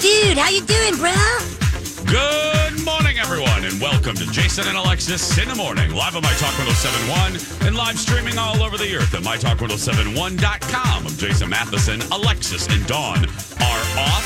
Dude, how you doing, bro? Good morning, everyone, and welcome to Jason and Alexis in the morning, live on My Talk 1071 and live streaming all over the earth at MyTalk1071.com. I'm Jason Matheson. Alexis and Dawn are off.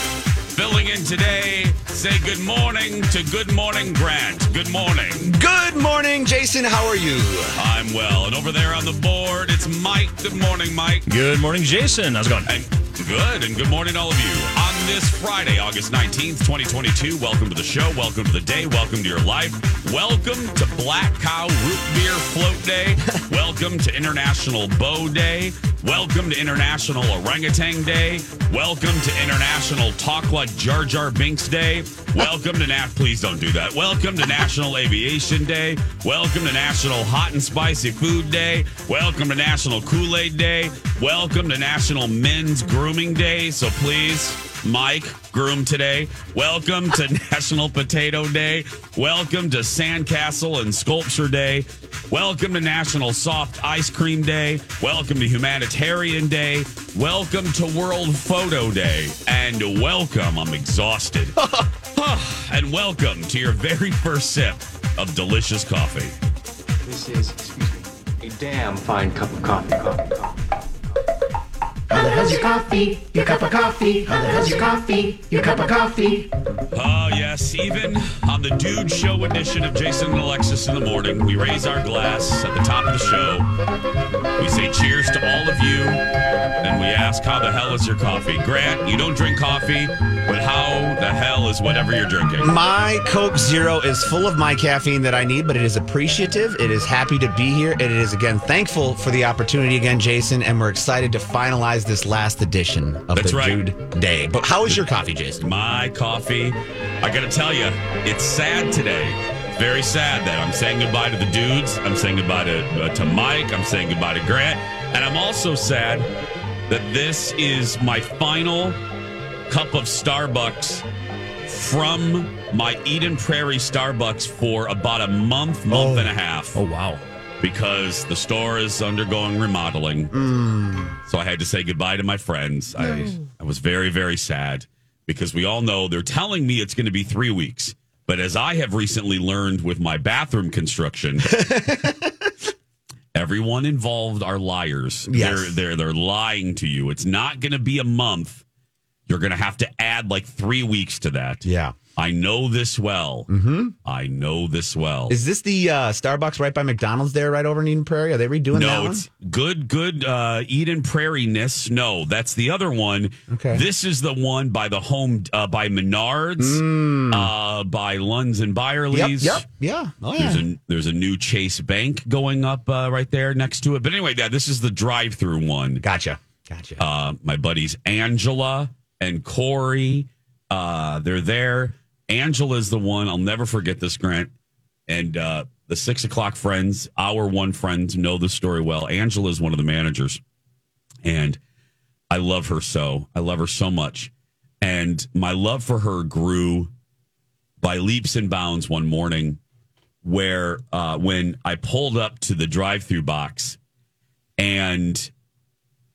Filling in today, say good morning to Good Morning Grant. Good morning. Good morning, Jason. How are you? I'm well. And over there on the board, it's Mike. Good morning, Mike. Good morning, Jason. How's it going? And good, and good morning to all of you. On this Friday, August 19th, 2022, welcome to the show. Welcome to the day. Welcome to your life. Welcome to Black Cow Root Beer Float Day. welcome to International Bow Day. Welcome to International Orangutan Day. Welcome to International Talk Like Jar Jar Binks Day. Welcome to Nat. Please don't do that. Welcome to National Aviation Day. Welcome to National Hot and Spicy Food Day. Welcome to National Kool Aid Day. Welcome to National Men's Grooming Day. So please, Mike, groom today. Welcome to National Potato Day. Welcome to Sandcastle and Sculpture Day. Welcome to National Soft Ice Cream Day. Welcome to Humanitarian Day. Welcome to World Photo Day. And welcome, I'm exhausted. and welcome to your very first sip of delicious coffee. This is, excuse me, a damn fine cup of coffee. Coffee, coffee. The hell's your coffee? Your cup of coffee. How the hell's your coffee? Your cup of coffee. Oh, yes. Even the Dude Show edition of Jason and Alexis in the morning, we raise our glass at the top of the show. We say cheers to all of you. And we ask, how the hell is your coffee? Grant, you don't drink coffee, but how the hell is whatever you're drinking? My Coke Zero is full of my caffeine that I need, but it is appreciative. It is happy to be here. And it is, again, thankful for the opportunity again, Jason, and we're excited to finalize this last edition of That's the right. Dude Day. But how is your coffee, Jason? My coffee. I got to tell you, it's sad today. Very sad that I'm saying goodbye to the dudes. I'm saying goodbye to uh, to Mike. I'm saying goodbye to Grant, and I'm also sad that this is my final cup of Starbucks from my Eden Prairie Starbucks for about a month, month and a half. Oh, wow. Because the store is undergoing remodeling. So I had to say goodbye to my friends. I, I was very, very sad because we all know they're telling me it's going to be three weeks. But as I have recently learned with my bathroom construction, everyone involved are liars. Yes. They're, they're, they're lying to you. It's not going to be a month. You're going to have to add like three weeks to that. Yeah. I know this well. Mm-hmm. I know this well. Is this the uh, Starbucks right by McDonald's there, right over in Eden Prairie? Are they redoing that no, one? it's good, good uh, Eden Prairie ness. No, that's the other one. Okay. This is the one by the home, uh, by Menards, uh, by Lunds and Yep, Byerly's. yep, yeah. Oh, There's yeah. a there's a new Chase Bank going up uh, right there next to it. But anyway, yeah, this is the drive-through one. Gotcha. Gotcha. Uh, my buddies Angela and Corey, uh, they're there. Angela's the one I'll never forget this Grant, and uh, the six o'clock friends, our one friends know the story well. Angela is one of the managers, and I love her so. I love her so much, and my love for her grew by leaps and bounds one morning, where uh, when I pulled up to the drive-through box, and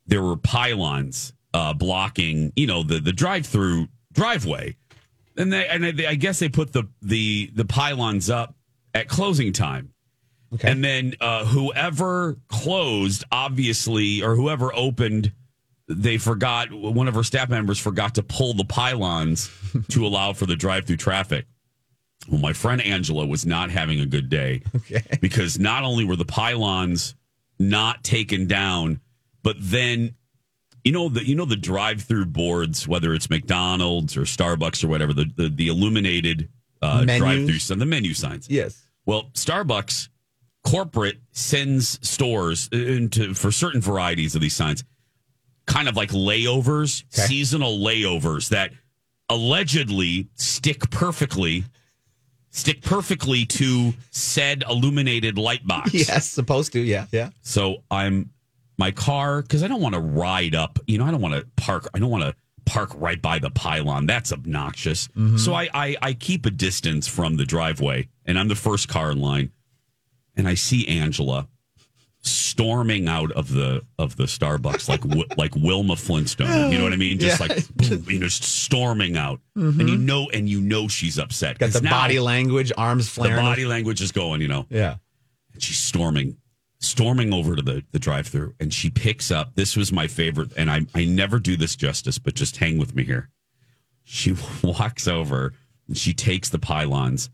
there were pylons uh, blocking, you know, the the drive-through driveway, and they and they, I guess they put the the the pylons up at closing time, Okay. and then uh, whoever closed, obviously, or whoever opened they forgot one of her staff members forgot to pull the pylons to allow for the drive-through traffic. Well, my friend Angela was not having a good day because not only were the pylons not taken down, but then you know the you know the drive-through boards, whether it's McDonald's or Starbucks or whatever, the the, the illuminated uh, drive-through sign, the menu signs. Yes. Well, Starbucks corporate sends stores into for certain varieties of these signs, kind of like layovers, Okay. seasonal layovers that allegedly stick perfectly, stick perfectly to said illuminated light box. Yes, supposed to. Yeah, yeah. So I'm my car because I don't want to ride up. You know, I don't want to park. I don't want to park right by the pylon. That's obnoxious. Mm-hmm. So I, I I keep a distance from the driveway, and I'm the first car in line. And I see Angela storming out of the of the Starbucks like like Wilma Flintstone. You know what I mean? Just Yeah. like boom, you know, just storming out, and you mm-hmm. know, and you know she's upset. Got the now body language, arms flaring. The body language is going. You know Yeah. and she's storming storming over to the, the drive-through and she picks up this was my favorite and I, I never do this justice but just hang with me here she walks over and she takes the pylons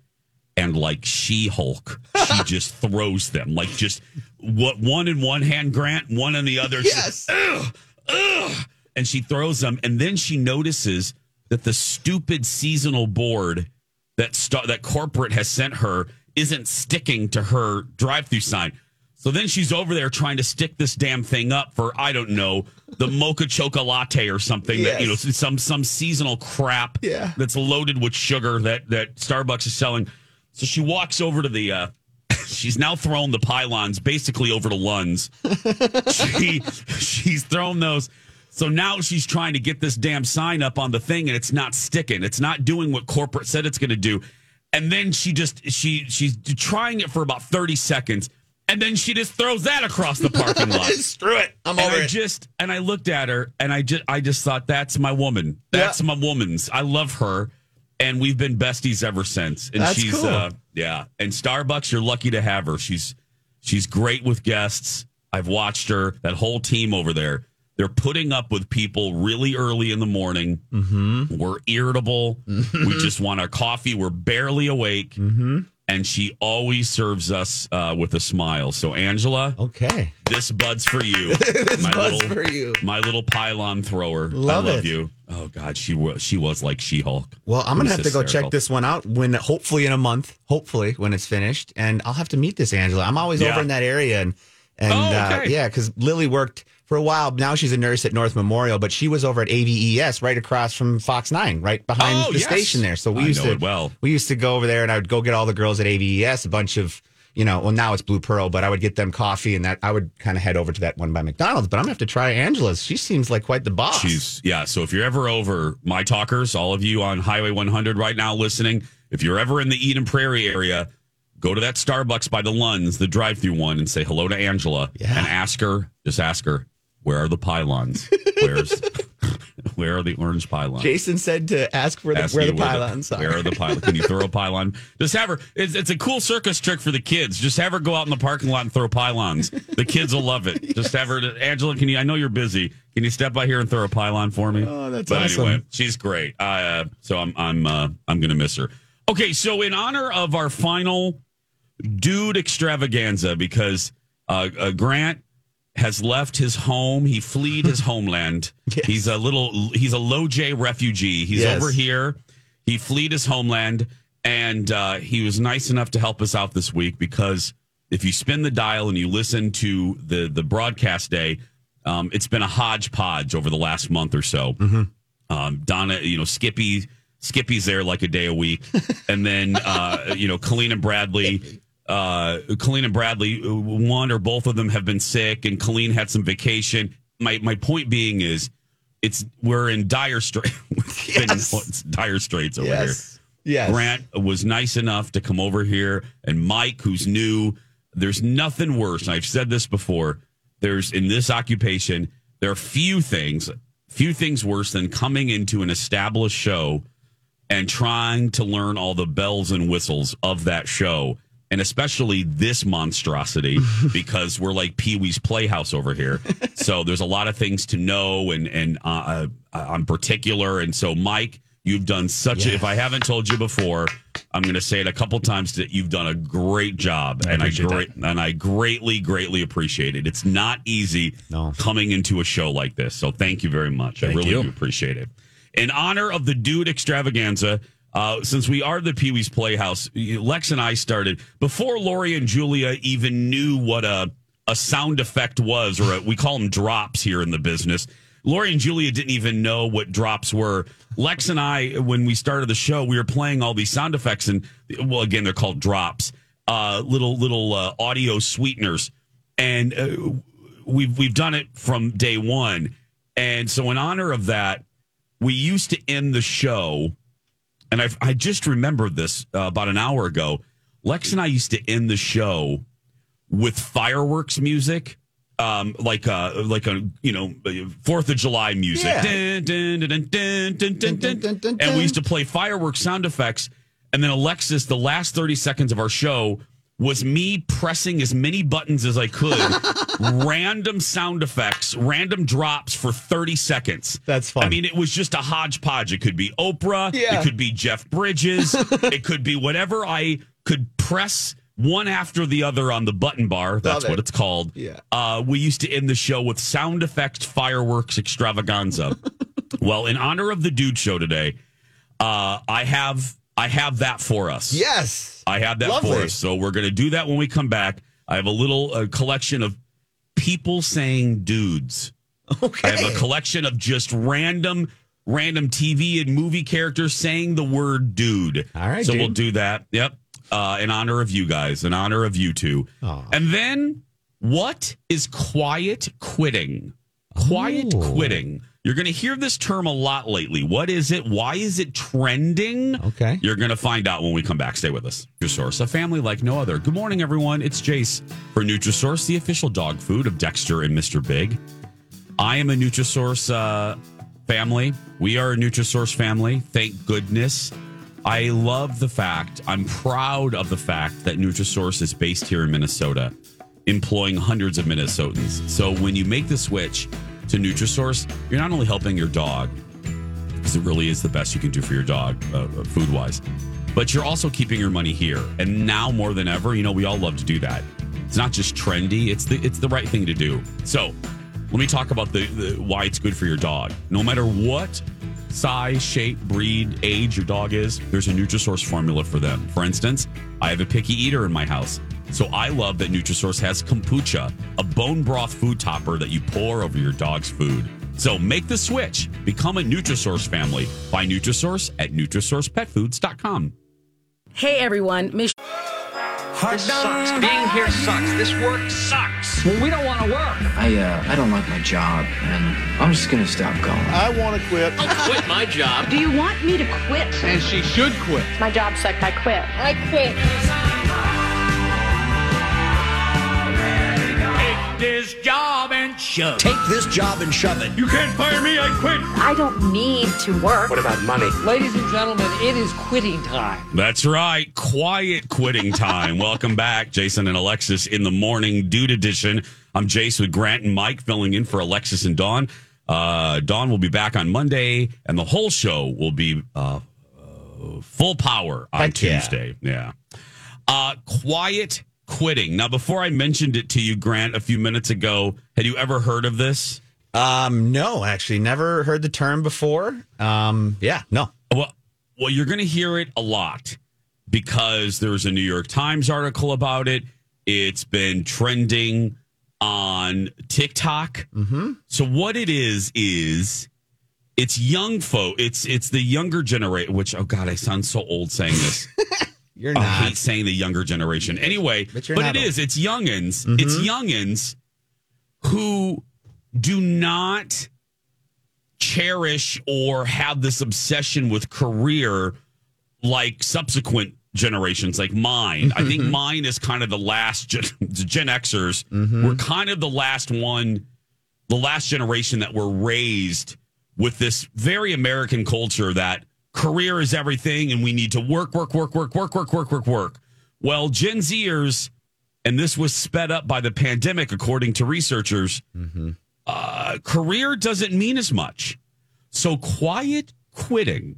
and like she hulk she just throws them like just what one in one hand grant one in the other Yes. ugh, ugh, and she throws them and then she notices that the stupid seasonal board that sta- that corporate has sent her isn't sticking to her drive-through sign. So then she's over there trying to stick this damn thing up for I don't know the mocha chocolate latte or something that you know some some seasonal crap Yeah. that's loaded with sugar that that Starbucks is selling. So she walks over to the uh she's now thrown the pylons basically over to Lunds. she she's thrown those. So now she's trying to get this damn sign up on the thing and it's not sticking. It's not doing what corporate said it's going to do. And then she just she she's trying it for about 30 seconds and then she just throws that across the parking lot. Screw it. I'm and over I it. just and I looked at her and I just I just thought that's my woman. That's my woman's. I love her. And we've been besties ever since. And That's she's cool. uh yeah. And Starbucks, you're lucky to have her. She's she's great with guests. I've watched her, that whole team over there. They're putting up with people really early in the morning. Mm-hmm. We're irritable. We just want our coffee. We're barely awake. Mm-hmm. And she always serves us uh, with a smile. So, Angela, okay. this bud's for you. my bud's little, for you. My little pylon thrower. Love I love it. you. Oh God, she was she was like She Hulk. Well, I'm gonna have to go check this one out when, hopefully, in a month. Hopefully, when it's finished, and I'll have to meet this Angela. I'm always Yeah. over in that area, and and Oh, uh, yeah, because Lily worked for a while. Now she's a nurse at North Memorial, but she was over at AVES, right across from Fox Nine, right behind Oh, the yes. station there. So we I used know to it well. we used to go over there, and I would go get all the girls at AVES, a bunch of. You know, well now it's Blue Pearl, but I would get them coffee, and that I would kind of head over to that one by McDonald's. But I'm gonna have to try Angela's. She seems like quite the boss. She's yeah. So if you're ever over my talkers, all of you on Highway 100 right now listening, if you're ever in the Eden Prairie area, go to that Starbucks by the Lunds, the drive-through one, and say hello to Angela Yeah. and ask her. Just ask her where are the pylons? Where's where are the orange pylons? Jason said to ask for the, Ask where the pylons are. Where are the pylons? Can you throw a pylon? Just have her. It's, it's a cool circus trick for the kids. Just have her go out in the parking lot and throw pylons. The kids will love it. Just have her. To, Angela, can you? I know you're busy. Can you step by here and throw a pylon for me? Oh, that's but awesome. anyway, she's great. Uh, so I'm I'm uh, I'm gonna miss her. Okay, so in honor of our final dude extravaganza, because uh, uh, Grant has left his home. He fled his homeland. Yes. He's a little. He's a low J refugee. He's Yes. over here. He fled his homeland, and uh, he was nice enough to help us out this week because if you spin the dial and you listen to the the broadcast day, um, it's been a hodgepodge over the last month or so. Um, Donna, you know, Skippy, Skippy's there like a day a week, and then uh, you know, Colleen and Bradley. Uh, Colleen and Bradley, uh, one or both of them have been sick, and Colleen had some vacation. My my point being is, it's we're in dire straits. Yes. it's dire straits over here. yes. Yes. Grant was nice enough to come over here, and Mike, who's new. There's nothing worse. I've said this before. There's in this occupation, there are few things, few things worse than coming into an established show and trying to learn all the bells and whistles of that show and especially this monstrosity because we're like Pee Wee's Playhouse over here. so there's a lot of things to know, and and uh, I'm particular. And so, Mike, you've done such. A, if I haven't told you before, I'm going to say it a couple times that you've done a great job, I and I great and I greatly, greatly appreciate it. It's not easy No. coming into a show like this. So thank you very much. I really you. do appreciate it. In honor of the Dude Extravaganza, uh, since we are the Pee Wee's Playhouse, Lex and I started before Lori and Julia even knew what a a sound effect was, or a, we call them drops here in the business. Lori and Julia didn't even know what drops were. Lex and I, when we started the show, we were playing all these sound effects, and well, again, they're called drops, uh, little little uh, audio sweeteners, and uh, we've we've done it from day one. And so, in honor of that, we used to end the show, and I I just remembered this uh, about an hour ago. Lex and I used to end the show with fireworks music, um, like a like a you know Fourth of July music, and we used to play fireworks sound effects. And then Alexis, the last thirty seconds of our show was me pressing as many buttons as I could, random sound effects, random drops for 30 seconds. That's fun. I mean, it was just a hodgepodge. It could be Oprah, Yeah. it could be Jeff Bridges, it could be whatever I could press one after the other on the button bar. That's it. what it's called. Yeah. Uh, we used to end the show with sound effects fireworks extravaganza. well, in honor of the dude show today, uh, I have I have that for us. Yes. I have that Lovely. for us. So we're going to do that when we come back. I have a little uh, collection of people saying dudes. Okay. I have a collection of just random random TV and movie characters saying the word dude. All right, So dude. we'll do that. Yep. Uh, in honor of you guys, in honor of you two. And then what is quiet quitting? Quiet Oh. quitting. You're going to hear this term a lot lately. What is it? Why is it trending? Okay. You're going to find out when we come back. Stay with us. Nutrisource, a family like no other. Good morning, everyone. It's Jace for Nutrisource, the official dog food of Dexter and Mr. Big. I am a Nutrisource uh, family. We are a Nutrisource family. Thank goodness. I love the fact, I'm proud of the fact that Nutrisource is based here in Minnesota, employing hundreds of Minnesotans. So when you make the switch to Nutrisource, you're not only helping your dog, because it really is the best you can do for your dog, uh, food wise. But you're also keeping your money here, and now more than ever, you know we all love to do that. It's not just trendy; it's the it's the right thing to do. So, let me talk about the, the why it's good for your dog. No matter what size, shape, breed, age your dog is, there's a Nutrisource formula for them. For instance, I have a picky eater in my house. So I love that Nutrisource has kombucha, a bone broth food topper that you pour over your dog's food. So make the switch. Become a Nutrisource family. Buy Nutrisource at NutrisourcePetFoods.com. Hey everyone, Mich- This sucks. Being here sucks. This work sucks. Well, we don't want to work. I uh, I don't like my job, and I'm just gonna stop going. I want to quit. I'll quit my job. Do you want me to quit? And she should quit. My job sucked. I quit. I quit. This job and shove. Take this job and shove it. You can't fire me. I quit. I don't need to work. What about money? Ladies and gentlemen, it is quitting time. That's right. Quiet quitting time. Welcome back, Jason and Alexis in the morning, dude edition. I'm Jace with Grant and Mike filling in for Alexis and Dawn. Uh, Dawn will be back on Monday, and the whole show will be uh, uh, full power on Heck yeah. Tuesday. Yeah. Uh, quiet quitting. Now, before I mentioned it to you, Grant, a few minutes ago, had you ever heard of this? Um, no, actually, never heard the term before. Um, yeah, no. Well, well, you're going to hear it a lot because there's a New York Times article about it. It's been trending on TikTok. Mm-hmm. So what it is is it's young folk. It's it's the younger generation. Which oh god, I sound so old saying this. You're I not. hate saying the younger generation. Anyway, But but, it not is. old. It's youngins. Mm-hmm. It's youngins who do not cherish or have this obsession with career like subsequent generations, like mine. I think mm-hmm. mine is kind of the last gen, Gen Xers. Mm-hmm. We're kind of the last one, the last generation that were raised with this very American culture that career is everything and we need to work, work, work, work, work, work, work, work, work. Well, Gen Zers, and this was sped up by the pandemic, according to researchers, uh, career doesn't mean as much. So quiet quitting.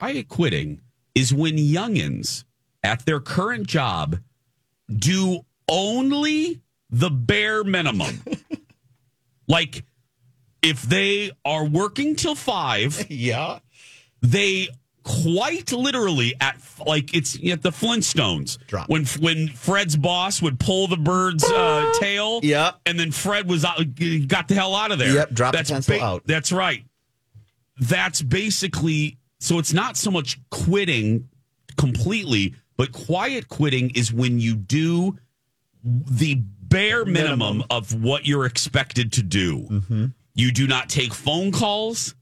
Quiet quitting is when youngins at their current job do only the bare minimum. like if they are working till five, yeah, they quite literally at like it's at the Flintstones. Drop. When when Fred's boss would pull the bird's uh, tail, Yeah, and then Fred was out, got the hell out of there. Yep, drop the pencil out. That's right. That's basically so. It's not so much quitting completely, but quiet quitting is when you do the bare minimum, of what you're expected to do. Mm-hmm. You do not take phone calls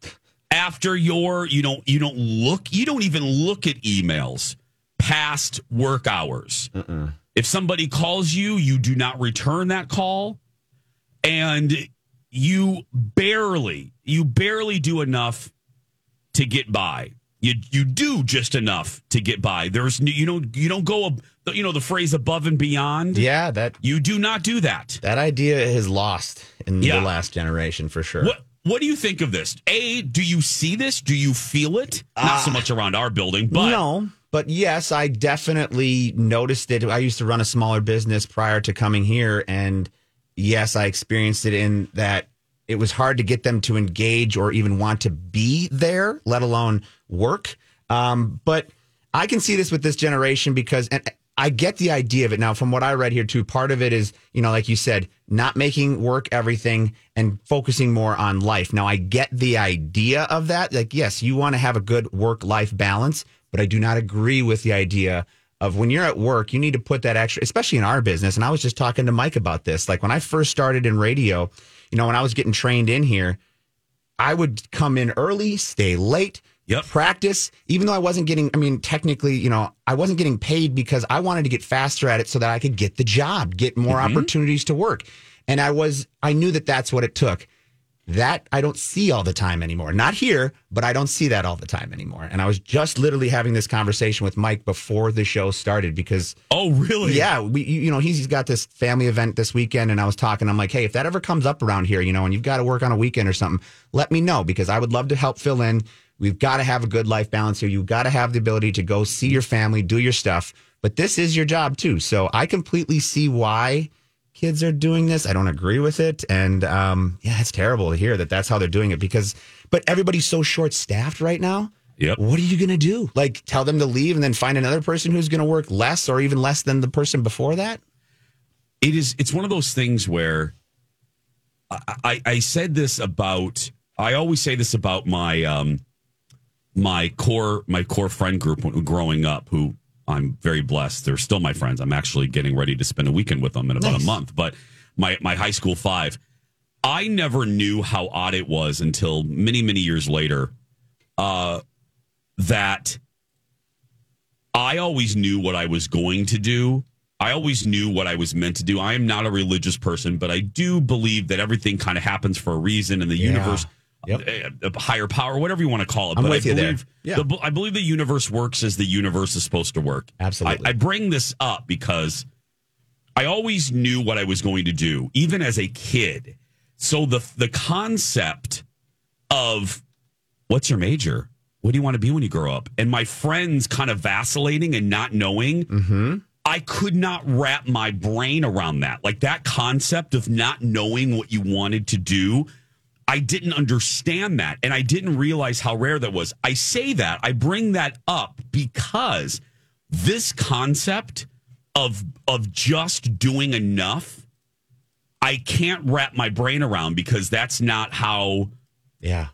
after your you don't you don't look you don't even look at emails past work hours. If somebody calls you, you do not return that call and you barely you barely do enough to get by. You you do just enough to get by. There's you don't you don't go you know the phrase above and beyond. Yeah, that You do not do that. that idea is lost in Yeah. the last generation for sure. What what do you think of this? A, do you see this? Do you feel it? Not so ah. much around our building, but no, but yes, I definitely noticed it. I used to run a smaller business prior to coming here, and yes, I experienced it in that it was hard to get them to engage or even want to be there, let alone work. Um, but I can see this with this generation because, and I get the idea of it now. From what I read here too, part of it is, you know, like you said, not making work everything and focusing more on life. Now, I get the idea of that. Like, yes, you want to have a good work life balance, but I do not agree with the idea of when you're at work, you need to put that extra, especially in our business. And I was just talking to Mike about this. Like when I first started in radio, you know, when I was getting trained in here, I would come in early, stay late, Yep. practice, even though I wasn't getting, I mean, technically, you know, I wasn't getting paid because I wanted to get faster at it so that I could get the job, get more mm-hmm. opportunities to work. And I was, I knew that that's what it took. That I don't see all the time anymore. Not here, but I don't see that all the time anymore. And I was just literally having this conversation with Mike before the show started because oh really? yeah, we you know he's, he's got this family event this weekend, and I was talking. I'm like, hey, if that ever comes up around here, you know, and you've got to work on a weekend or something, let me know because I would love to help fill in. We've got to have a good life balance here. You've got to have the ability to go see your family, do your stuff, but this is your job too. So I completely see why kids are doing this. I don't agree with it, and um, yeah, it's terrible to hear that that's how they're doing it because. But everybody's so short staffed right now. Yep. What are you going to do? Like tell them to leave and then find another person who's going to work less or even less than the person before that? it is it's one of those things where I, I I said this about I always say this about my um my core my core friend group growing up who I'm very blessed they're still my friends I'm actually getting ready to spend a weekend with them in about Nice. a month but my my high school 5 I never knew how odd it was until many many years later uh that I always knew what I was going to do. I always knew what I was meant to do. I am not a religious person, but I do believe that everything kind of happens for a reason in the Yeah. universe, Yep. a, a higher power, whatever you want to call it. I'm but with I you there. believe, Yeah. the- I believe the universe works as the universe is supposed to work. Absolutely. I, I bring this up because I always knew what I was going to do, even as a kid. So the the concept of what's your major? What do you want to be when you grow up? And my friends kind of vacillating and not knowing. Mm-hmm. I could not wrap my brain around that. Like that concept of not knowing what you wanted to do. I didn't understand that. And I didn't realize how rare that was. I say that, I bring that up because this concept of of just doing enough, I can't wrap my brain around because that's not how Yeah.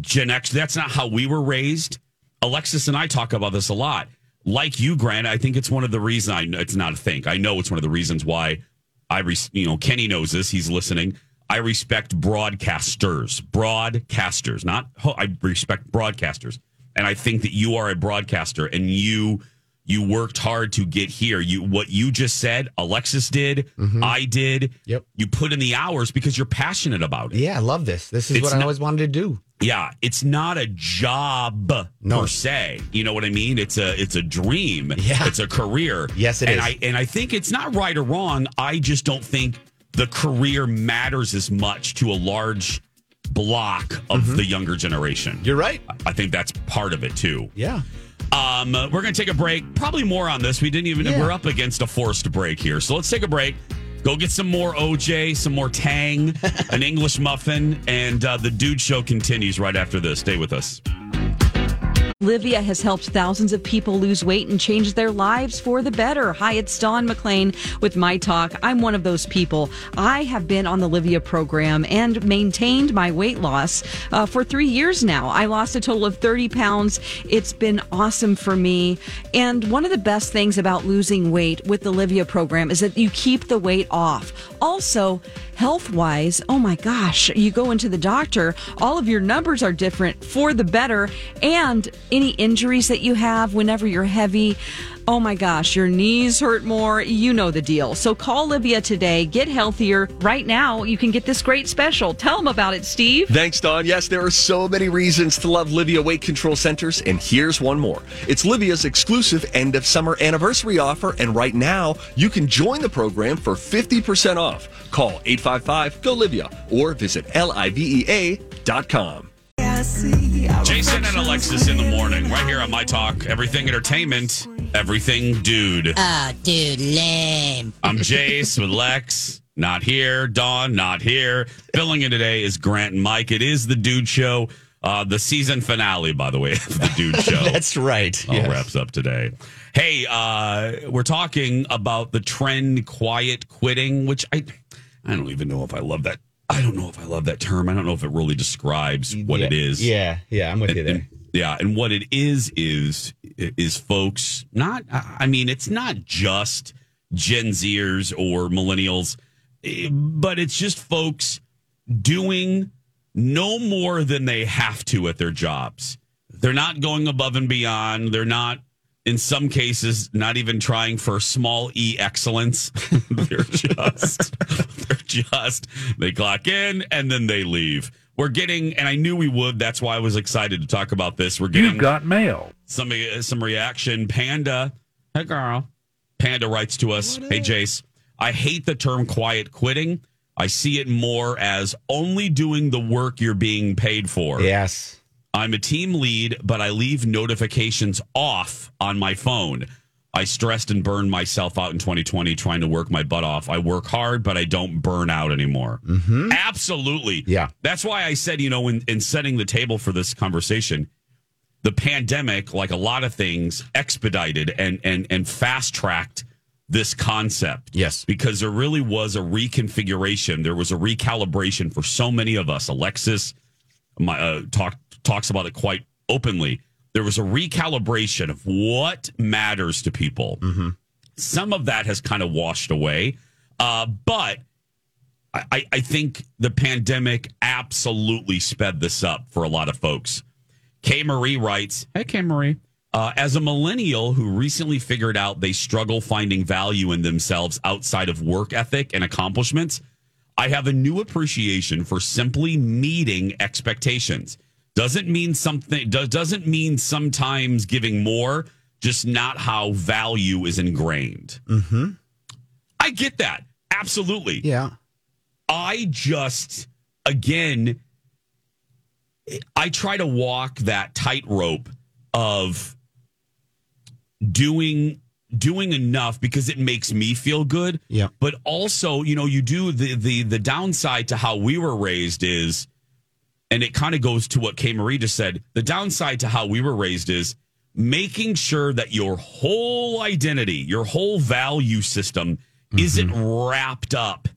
Gen X, that's not how we were raised. Alexis and I talk about this a lot. like you, Grant, I think it's one of the reasons. I it's not a think. I know it's one of the reasons why I, you know, Kenny knows this. He's listening. I respect broadcasters, broadcasters, not I respect broadcasters, and I think that you are a broadcaster, and you you worked hard to get here. You what you just said, Alexis did, mm-hmm. I did. Yep. You put in the hours because you're passionate about it. Yeah, I love this. This is It's what I always wanted to do. Yeah, it's not a job No. per se. You know what I mean? It's a it's a dream. Yeah. it's a career. Yes, it and is. I and I think it's not right or wrong. I just don't think the career matters as much to a large block of the younger generation. Mm-hmm. You're right. I think that's part of it too. Yeah. Um, we're going to take a break. Probably more on this. We didn't even. Yeah. We're up against a forced break here, so let's take a break. Go get some more OJ, some more Tang, an English muffin, and uh, the Dude Show continues right after this. Stay with us. Livea has helped thousands of people lose weight and change their lives for the better. Hi, it's Dawn McLean with My Talk. I'm one of those people. I have been on the Livea program and maintained my weight loss uh, for three years now. I lost a total of 30 pounds. It's been awesome for me. And one of the best things about losing weight with the Livea program is that you keep the weight off. Also, health wise, oh my gosh, you go into the doctor, all of your numbers are different for the better. And any injuries that you have whenever you're heavy, oh my gosh, your knees hurt more. You know the deal. So call Livea today. Get healthier. Right now, you can get this great special. Tell them about it, Steve. Thanks, Dawn. Yes, there are so many reasons to love Livea Weight Control Centers, and here's one more. It's Livea's exclusive end of summer anniversary offer, and right now you can join the program for 50% off. Call 855 GO Livea or visit livea.com. Jason and Alexis in the morning, right here on My Talk. Everything entertainment, everything dude. Oh, dude, lame. I'm Jace with Lex. Not here. Dawn, not here. Filling in today is Grant and Mike. It is the Dude Show. Uh, the season finale, by the way, of the Dude Show. That's right. All Yes. wraps up today. Hey, uh, we're talking about the trend quiet quitting, which I I don't even know if I love that. I don't know if I love that term. I don't know if it really describes what yeah. it is. Yeah, yeah, I'm with you there. and- yeah, and what it is is is folks not. I mean, it's not just Gen Zers or millennials, eh, but it's just folks doing no more than they have to at their jobs. They're not going above and beyond. They're not, in some cases, not even trying for small e excellence. they're just, they're just, they clock in and then they leave. We're getting, and I knew we would. That's why I was excited to talk about this. We're getting you got mail. some uh, some reaction. Panda, hey girl. Panda writes to us, "Hey Jace, I hate the term quiet quitting. I see it more as only doing the work you're being paid for. Yes. I'm a team lead, but I leave notifications off on my phone. I stressed and burned myself out in 2020 trying to work my butt off. I work hard, but I don't burn out anymore. Mm-hmm. Absolutely. Yeah. That's why I said, you know, in, in setting the table for this conversation, the pandemic, like a lot of things, expedited and and and fast tracked this concept. Yes. Because there really was a reconfiguration. There was a recalibration for so many of us. Alexis my uh, talk talks about it quite openly. There was a recalibration of what matters to people. Some of that has kind of washed away, uh, but I- I, I think the pandemic absolutely sped this up for a lot of folks. Kay Marie writes, Hey, Kay Marie. Uh, as a millennial who recently figured out they struggle finding value in themselves outside of work ethic and accomplishments, I have a new appreciation for simply meeting expectations. Doesn't mean something, does, doesn't mean sometimes giving more, just not how value is ingrained. Mm-hmm. I get that. Absolutely. Yeah. I just, again, I try to walk that tightrope of doing doing enough because it makes me feel good. Yeah. But also, you know, you do the the the downside to how we were raised is, and it kind of goes to what Kay Marie just said. The downside to how we were raised is making sure that your whole identity, your whole value system isn't wrapped up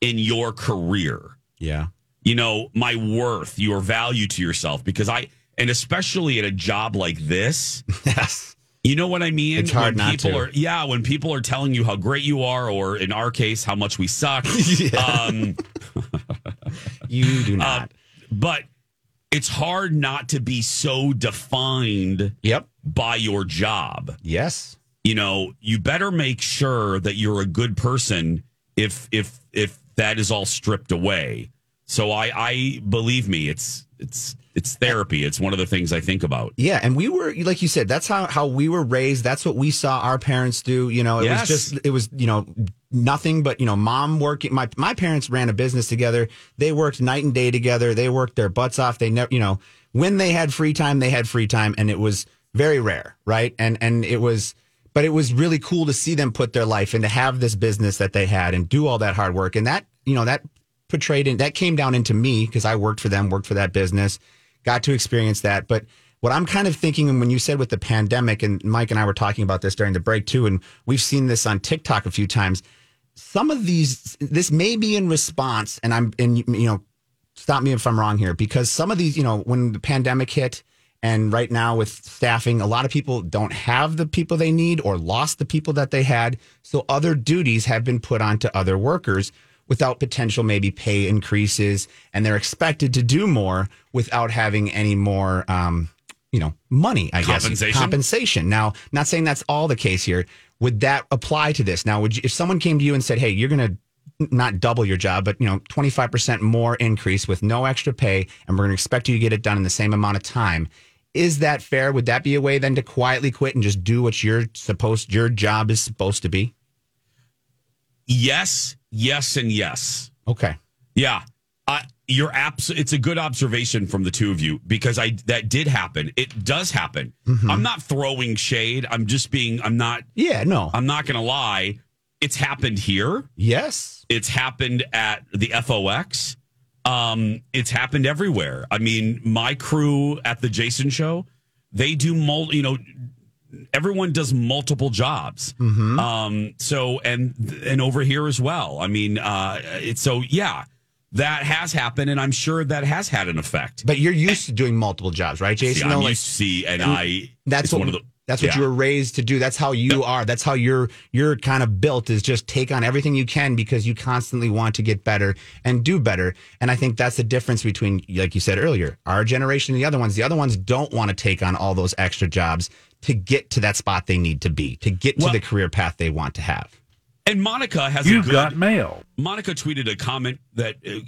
in your career Yeah. you know, my worth, your value to yourself. Because I, and especially at a job like this, Yes. You know what I mean? It's hard when not people to. Are, yeah, when people are telling you how great you are, or in our case, how much we suck. um, you do not. uh, but it's hard not to be so defined yep. by your job. Yes. You know, you better make sure that you're a good person if if if that is all stripped away. So I I believe me, it's it's it's therapy. It's one of the things I think about. Yeah, and we were like you said, that's how how we were raised. That's what we saw our parents do. You know, it Yes. was just it was you know nothing but you know mom working. My my parents ran a business together. They worked night and day together. They worked their butts off. They never you know when they had free time, they had free time, and it was very rare, right? And and it was. But it was really cool to see them put their life and to have this business that they had and do all that hard work. And that, you know, that portrayed in that came down into me because I worked for them, worked for that business, got to experience that. But what I'm kind of thinking, when you said with the pandemic, and Mike and I were talking about this during the break too, and we've seen this on TikTok a few times. Some of these, this may be in response, and I'm, and you know, stop me if I'm wrong here, because some of these, you know, when the pandemic hit, and right now with staffing, a lot of people don't have the people they need or lost the people that they had. So other duties have been put onto other workers without potential maybe pay increases, and they're expected to do more without having any more, um, you know, money. I guess Compensation? compensation. Now, not saying that's all the case here. Would that apply to this? Now, would you, if someone came to you and said, "Hey, you're going to not double your job, but you know, 25% more increase with no extra pay, and we're going to expect you to get it done in the same amount of time." Is that fair? Would that be a way then to quietly quit and just do what you're supposed your job is supposed to be? Yes, yes, and yes. Okay. Yeah. I, you're abs- it's a good observation from the two of you because I that did happen. It does happen. Mhm. I'm not throwing shade. I'm just being I'm not Yeah, no. I'm not going to lie. It's happened here. Yes. It's happened at the FOX. Um, it's happened everywhere. I mean, my crew at the Jason show, they do mul you know, everyone does multiple jobs. Mhm. Um, so and and over here as well. I mean, uh, it's so yeah, that has happened, and I'm sure that has had an effect. But you're used to doing multiple jobs, right, Jason? See, I'm No, like- used to see, and I that's what one of the that's what yeah. you were raised to do. That's how you are. That's how you're you're kind of built is just take on everything you can because you constantly want to get better and do better. And I think that's the difference between like you said earlier, our generation and the other ones. The other ones don't want to take on all those extra jobs to get to that spot they need to be, to get to Well- the career path they want to have. And Monica has You've a good, got mail. Monica tweeted a comment that uh,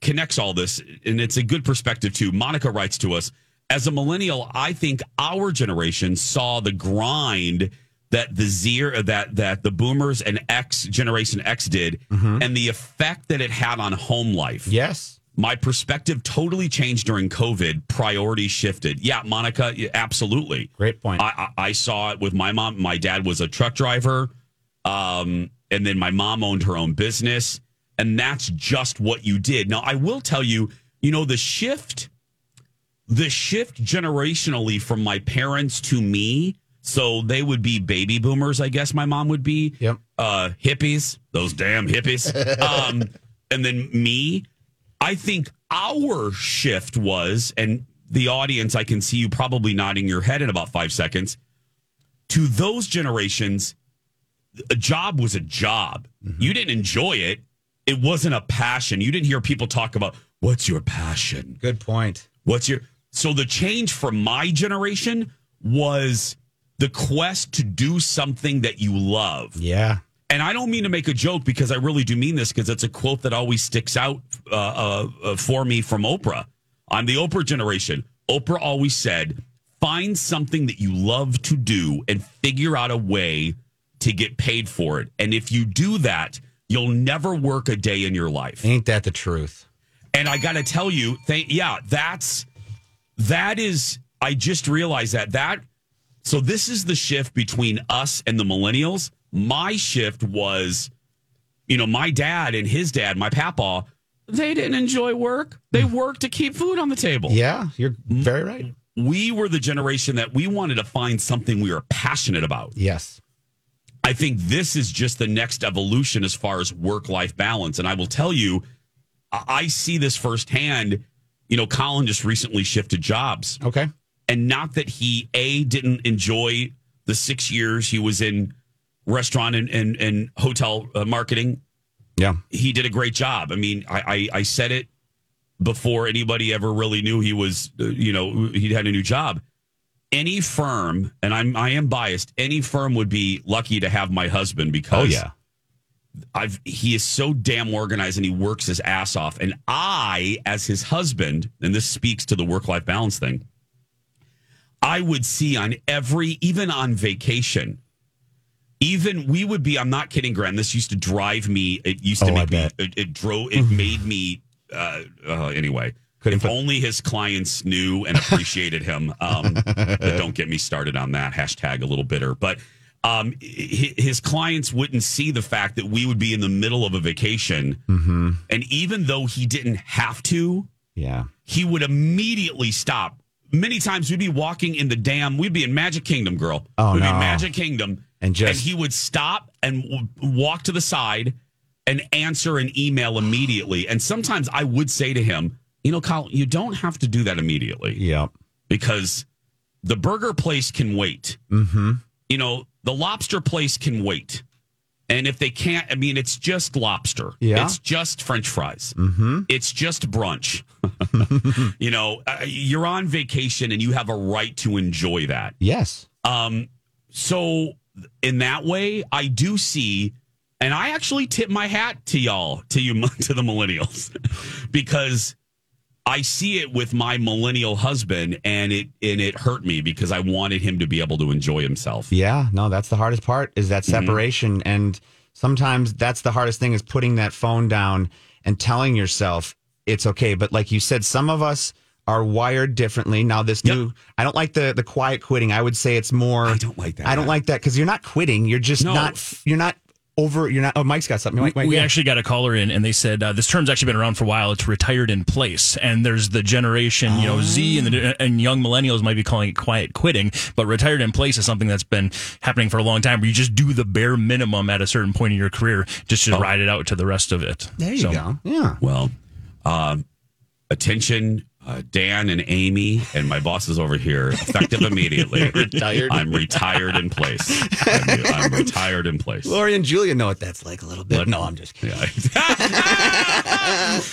connects all this, and it's a good perspective too. Monica writes to us as a millennial. I think our generation saw the grind that the Z that that the Boomers and X Generation X did, and the effect that it had on home life. Yes. My perspective totally changed during COVID. Priorities shifted. Yeah, Monica, absolutely. Great point. I, I, I saw it with my mom. My dad was a truck driver. Um, and then my mom owned her own business. And that's just what you did. Now, I will tell you, you know, the shift, the shift generationally from my parents to me. So they would be baby boomers, I guess my mom would be. Yep. Uh, hippies, those damn hippies. um, and then me. I think our shift was, and the audience, I can see you probably nodding your head in about five seconds. To those generations, a job was a job. Mm-hmm. You didn't enjoy it. It wasn't a passion. You didn't hear people talk about what's your passion? Good point. What's your so the change from my generation was the quest to do something that you love. Yeah. And I don't mean to make a joke because I really do mean this because it's a quote that always sticks out uh, uh, uh, for me from Oprah. I'm the Oprah generation. Oprah always said, find something that you love to do and figure out a way to get paid for it. And if you do that, you'll never work a day in your life. Ain't that the truth? And I got to tell you, th- yeah, that's that is. I just realized that that. So this is the shift between us and the millennials. My shift was, you know, my dad and his dad, my papa, they didn't enjoy work. They worked to keep food on the table. Yeah, you're very right. We were the generation that we wanted to find something we were passionate about. Yes. I think this is just the next evolution as far as work life balance. And I will tell you, I I see this firsthand. You know, Colin just recently shifted jobs. Okay. And not that he, A, didn't enjoy the six years he was in restaurant and and, and hotel uh, marketing. Yeah, he did a great job. I mean, I, I I said it before anybody ever really knew he was, uh, you know, he had a new job. Any firm, and I'm I am biased. Any firm would be lucky to have my husband because Oh, yeah. I've he is so damn organized and he works his ass off. And I, as his husband, and this speaks to the work life balance thing, I would see on every, even on vacation, even we would be. I'm not kidding, Graham. This used to drive me. It used to Oh, make me. It, it drove. It made me. Uh, uh, anyway, if only his clients knew and appreciated him. Um, but don't get me started on that hashtag. A little bitter, but um, his clients wouldn't see the fact that we would be in the middle of a vacation, Mm-hmm. and even though he didn't have to, Yeah. he would immediately stop. Many times we'd be walking in the damn, we'd be in Magic Kingdom, girl. Oh, we'd be no. in Magic Kingdom. And just- he would stop and w- walk to the side and answer an email immediately. And sometimes I would say to him, you know, Kyle, you don't have to do that immediately. Yep. Because the burger place can wait. Mm-hmm. You know, the lobster place can wait. And if they can't, I mean, it's just lobster. Yeah. It's just French fries. Mm-hmm. It's just brunch. you know, uh, you're on vacation and you have a right to enjoy that. Yes. Um, so in that way, I do see, and I actually tip my hat to y'all, to you, to the millennials, because I see it with my millennial husband, and it and it hurt me because I wanted him to be able to enjoy himself. Yeah, no, that's the hardest part is that Mhm. separation. And sometimes that's the hardest thing is putting that phone down and telling yourself it's okay. But like you said, some of us are wired differently. Now, this new, I don't like the the quiet quitting. I would say it's more. I don't like that. I don't like that because you're not quitting. You're just No. not. You're not over. You're not. Oh, Mike's got something. Mike, Mike, we yeah. actually got a caller in, and they said uh, this term's actually been around for a while. It's retired in place, and there's the generation, you know, Z and the and young millennials might be calling it quiet quitting, but retired in place is something that's been happening for a long time. Where you just do the bare minimum at a certain point in your career, just to ride it out to the rest of it. There you So- go. Yeah. Well, um, attention, uh, Dan and Amy, and my bosses over here, effective immediately. Retired. I'm retired in place. I'm, I'm retired in place. Lori and Julia know what that's like a little bit. What? No, I'm just kidding.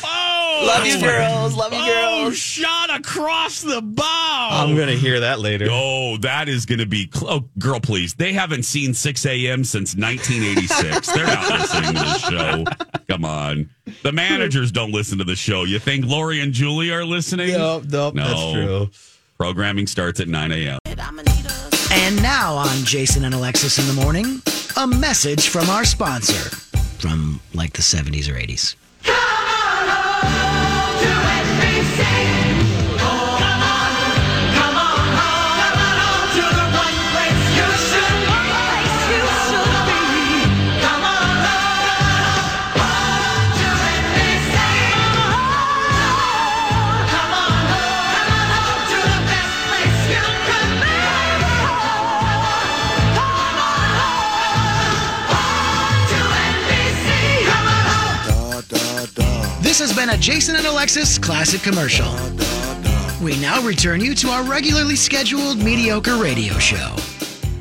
oh, Love you, girls. Love you, Oh, girls. shot across the bow. I'm gonna hear that later. Oh, that is going to be. Cl- oh, girl, please. They haven't seen 6 a.m. since 1986. They're not listening to the show. Come on. The managers don't listen to the show. You think Lori and Julie are listening? Nope, nope, no. that's true. Programming starts at 9 a.m. And now on Jason and Alexis in the morning, a message from our sponsor from like the 70s or 80s. Been a Jason and Alexis classic commercial. We now return you to our regularly scheduled mediocre radio show.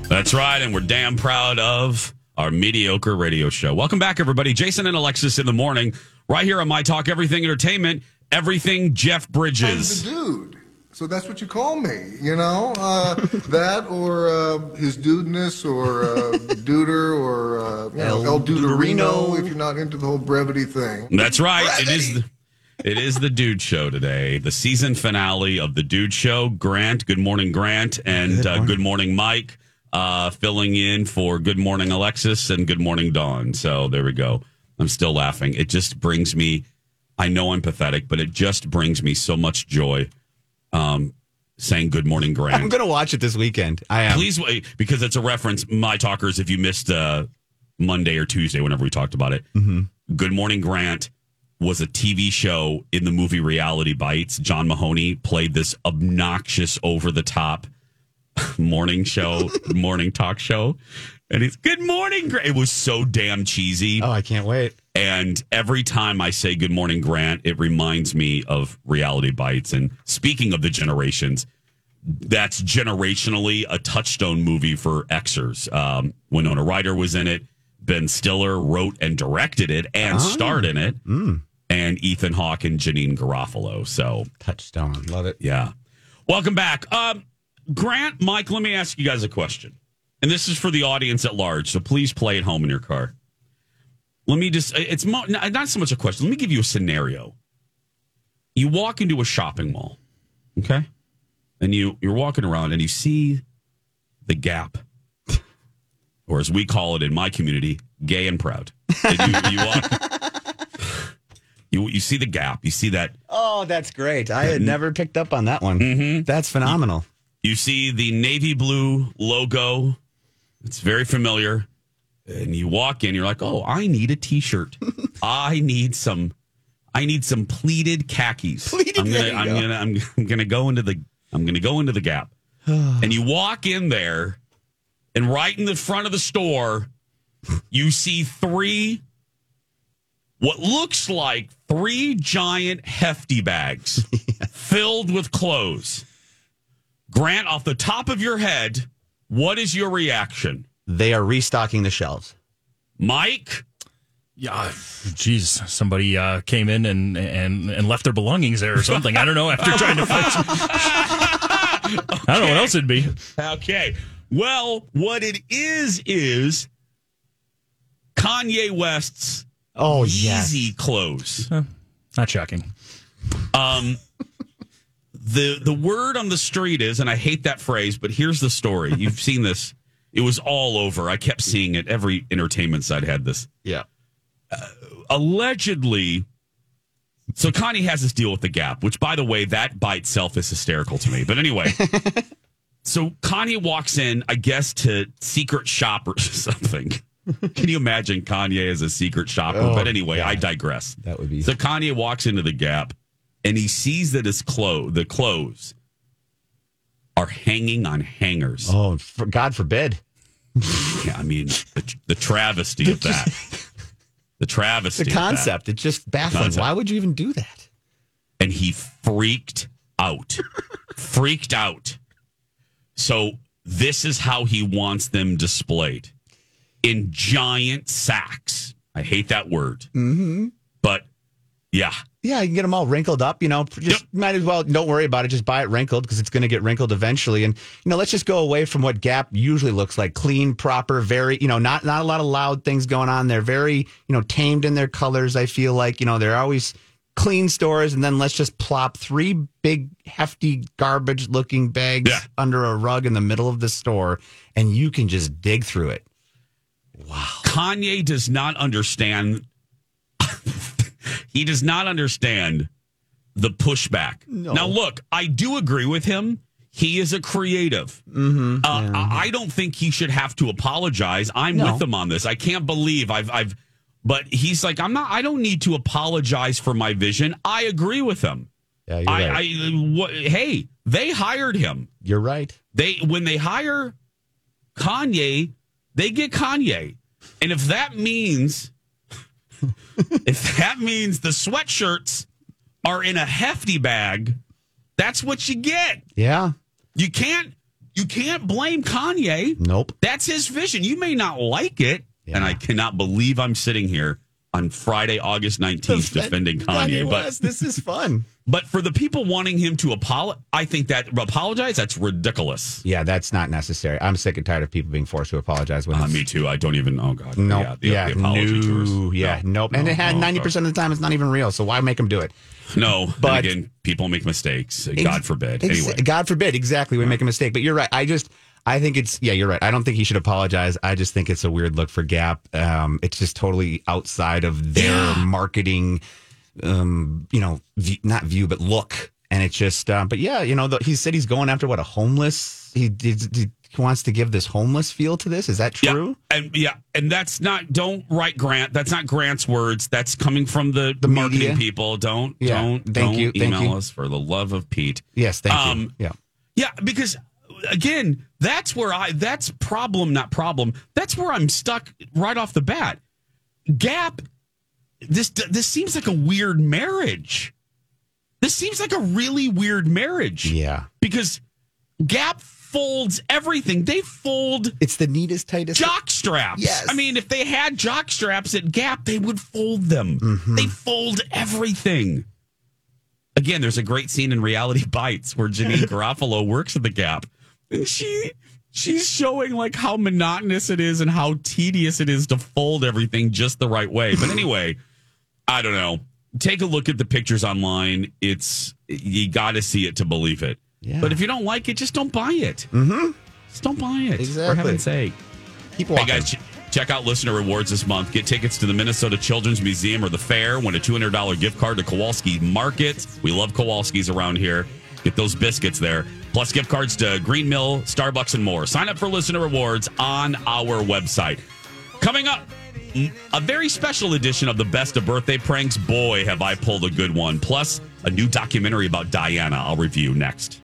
That's right. And we're damn proud of our mediocre radio show. Welcome back, everybody. Jason and Alexis in the morning, right here on My Talk Everything Entertainment, Everything Jeff Bridges. I'm the dude. So that's what you call me, you know? Uh, that or uh, his dudeness or uh, duder or uh, you know, El El Duderino Duderino. if you're not into the whole brevity thing. That's right. It is. The, it is the Dude Show today, the season finale of the Dude Show. Grant, good morning, Grant, and Good uh, morning. good morning, Mike, uh, filling in for Good Morning, Alexis, and Good Morning, Dawn. So there we go. I'm still laughing. It just brings me. I know I'm pathetic, but it just brings me so much joy. Um, saying Good Morning, Grant. I'm gonna watch it this weekend. I am. Please wait because it's a reference. My talkers, if you missed uh, Monday or Tuesday, whenever we talked about it, Good Morning Grant was a TV show in the movie Reality Bites. John Mahoney played this obnoxious, over the top morning show, morning talk show. And it's Good Morning Grant. It was so damn cheesy. Oh, I can't wait. And every time I say Good Morning Grant, it reminds me of Reality Bites. And speaking of the generations, that's generationally a touchstone movie for Xers. Um, Winona Ryder was in it. Ben Stiller wrote and directed it and Oh. starred in it. Mm. And Ethan Hawke and Janeane Garofalo. So touchstone, love it. Yeah. Welcome back, um, Grant, Mike. Let me ask you guys a question, and this is for the audience at large. So please play at home in your car. Let me just. It's mo- not so much a question. Let me give you a scenario. You walk into a shopping mall, okay, and you you're walking around and you see the Gap, or as we call it in my community, gay and proud. And you, you walk. You, you see the gap. You see that Oh, that's great. I had never picked up on that one. Mm-hmm. That's phenomenal. You see the navy blue logo. It's very familiar. And you walk in, you're like, "Oh, I need a t-shirt. I need some I need some pleated khakis. Pleated, I'm gonna I'm go. gonna I'm, I'm gonna go into the I'm gonna go into the gap." and you walk in there and right in the front of the store, you see three what looks like three giant hefty bags filled with clothes. Grant, off the top of your head, what is your reaction? They are restocking the shelves. Mike? Yeah, geez, somebody uh, came in and, and and left their belongings there or something. I don't know. After trying to find, some, I don't know what else it'd be. Okay. Well, what it is is Kanye West's oh Yeezy clothes. Not shocking. Um, the the word on the street is, and I hate that phrase, but here's the story. You've seen this. It was all over. I kept seeing it. Every entertainment site had this. Yeah. Uh, allegedly so Kanye has this deal with the Gap, which by the way, that by itself is hysterical to me. But anyway, so Kanye walks in, I guess, to secret shop or something. Can you imagine Kanye as a secret shopper? Oh, but anyway, I digress. That would be So Kanye walks into the Gap and he sees that his clothes, the clothes, are hanging on hangers. Oh, for God forbid. Yeah, I mean the, the travesty of that. The travesty. The of that. concept. It's just baffling. Why would you even do that? and he freaked out. freaked out. So this is how he wants them displayed in giant sacks. I hate that word, Mm-hmm. Yeah, Yeah, you can get them all wrinkled up. You know, just might as well don't worry about it. Just buy it wrinkled because it's going to get wrinkled eventually. And you know, let's just go away from what Gap usually looks like: clean, proper, very you know, not not a lot of loud things going on. They're very you know tamed in their colors. I feel like you know they're always clean stores. And then let's just plop three big hefty garbage looking bags under a rug in the middle of the store, and you can just dig through it. Wow. Kanye does not understand. He does not understand the pushback. No. Now, look, I do agree with him. He is a creative. Mm-hmm. Uh, I I don't think he should have to apologize. I'm No. with him on this. I can't believe I've I've. But he's like, I'm not. I don't need to apologize for my vision. I agree with him. Yeah, you're I, right. I what, hey, they hired him. You're right. They when they hire Kanye, they get Kanye. And if that means if that means the sweatshirts are in a hefty bag, that's what you get. Yeah. You can't you can't blame Kanye. Nope. That's his vision. You may not like it, and I cannot believe I'm sitting here on Friday, August 19th defending Kanye, but West, this is fun. but for the people wanting him to apologize, I think that apologize that's ridiculous. Yeah, that's not necessary. I'm sick and tired of people being forced to apologize. When Uh, me too. I don't even. Oh God. No, Yeah. The, yeah, the apology no, tours. yeah, No, nope. And no, it had no, ninety percent of the time it's not even real. So why make them do it? No, But- but again, people make mistakes. God forbid. Ex- Anyway, God forbid. Exactly, we make a mistake. But you're right. I just, I think it's yeah. You're right. I don't think he should apologize. I just think it's a weird look for Gap. Um, it's just totally outside of their marketing. Um, you know, view, not view, but look. And it's just, uh, but yeah, you know, the, he said he's going after what a homeless. He, did he wants to give this homeless feel to this. Is that true? and yeah, and that's not. Don't write Grant. That's not Grant's words. That's coming from the, The marketing media. people. Don't. Yeah. Don't. Thank don't you, thank Email you. us for the love of Pete. Yes. Thank Um, you. Yeah. Yeah, because again, that's where I that's problem, not problem. That's where I'm stuck right off the bat. Gap, this this seems like a weird marriage. This seems like a really weird marriage. Yeah. Because Gap folds everything. They fold It's the neatest, tightest. jock straps. Yes. I mean, if they had jock straps at Gap, they would fold them. Mm-hmm. They fold everything. Again, there's a great scene in Reality Bites where Janeane Garofalo works at the Gap, she she's showing like how monotonous it is and how tedious it is to fold everything just the right way. But anyway, I don't know. Take a look at the pictures online. It's you got to see it to believe it. Yeah. But if you don't like it, just don't buy it. Mm-hmm. Just don't buy it. Exactly. For heaven's sake. Keep Hey guys, ch- check out listener rewards this month. Get tickets to the Minnesota Children's Museum or the fair. Win a $200 gift card to Kowalski Market. We love Kowalski's around here. Get those biscuits there. Plus gift cards to Green Mill, Starbucks, and more. Sign up for listener rewards on our website. Coming up, a very special edition of the best of birthday pranks. Boy, have I pulled a good one. Plus, a new documentary about Diana. I'll review next.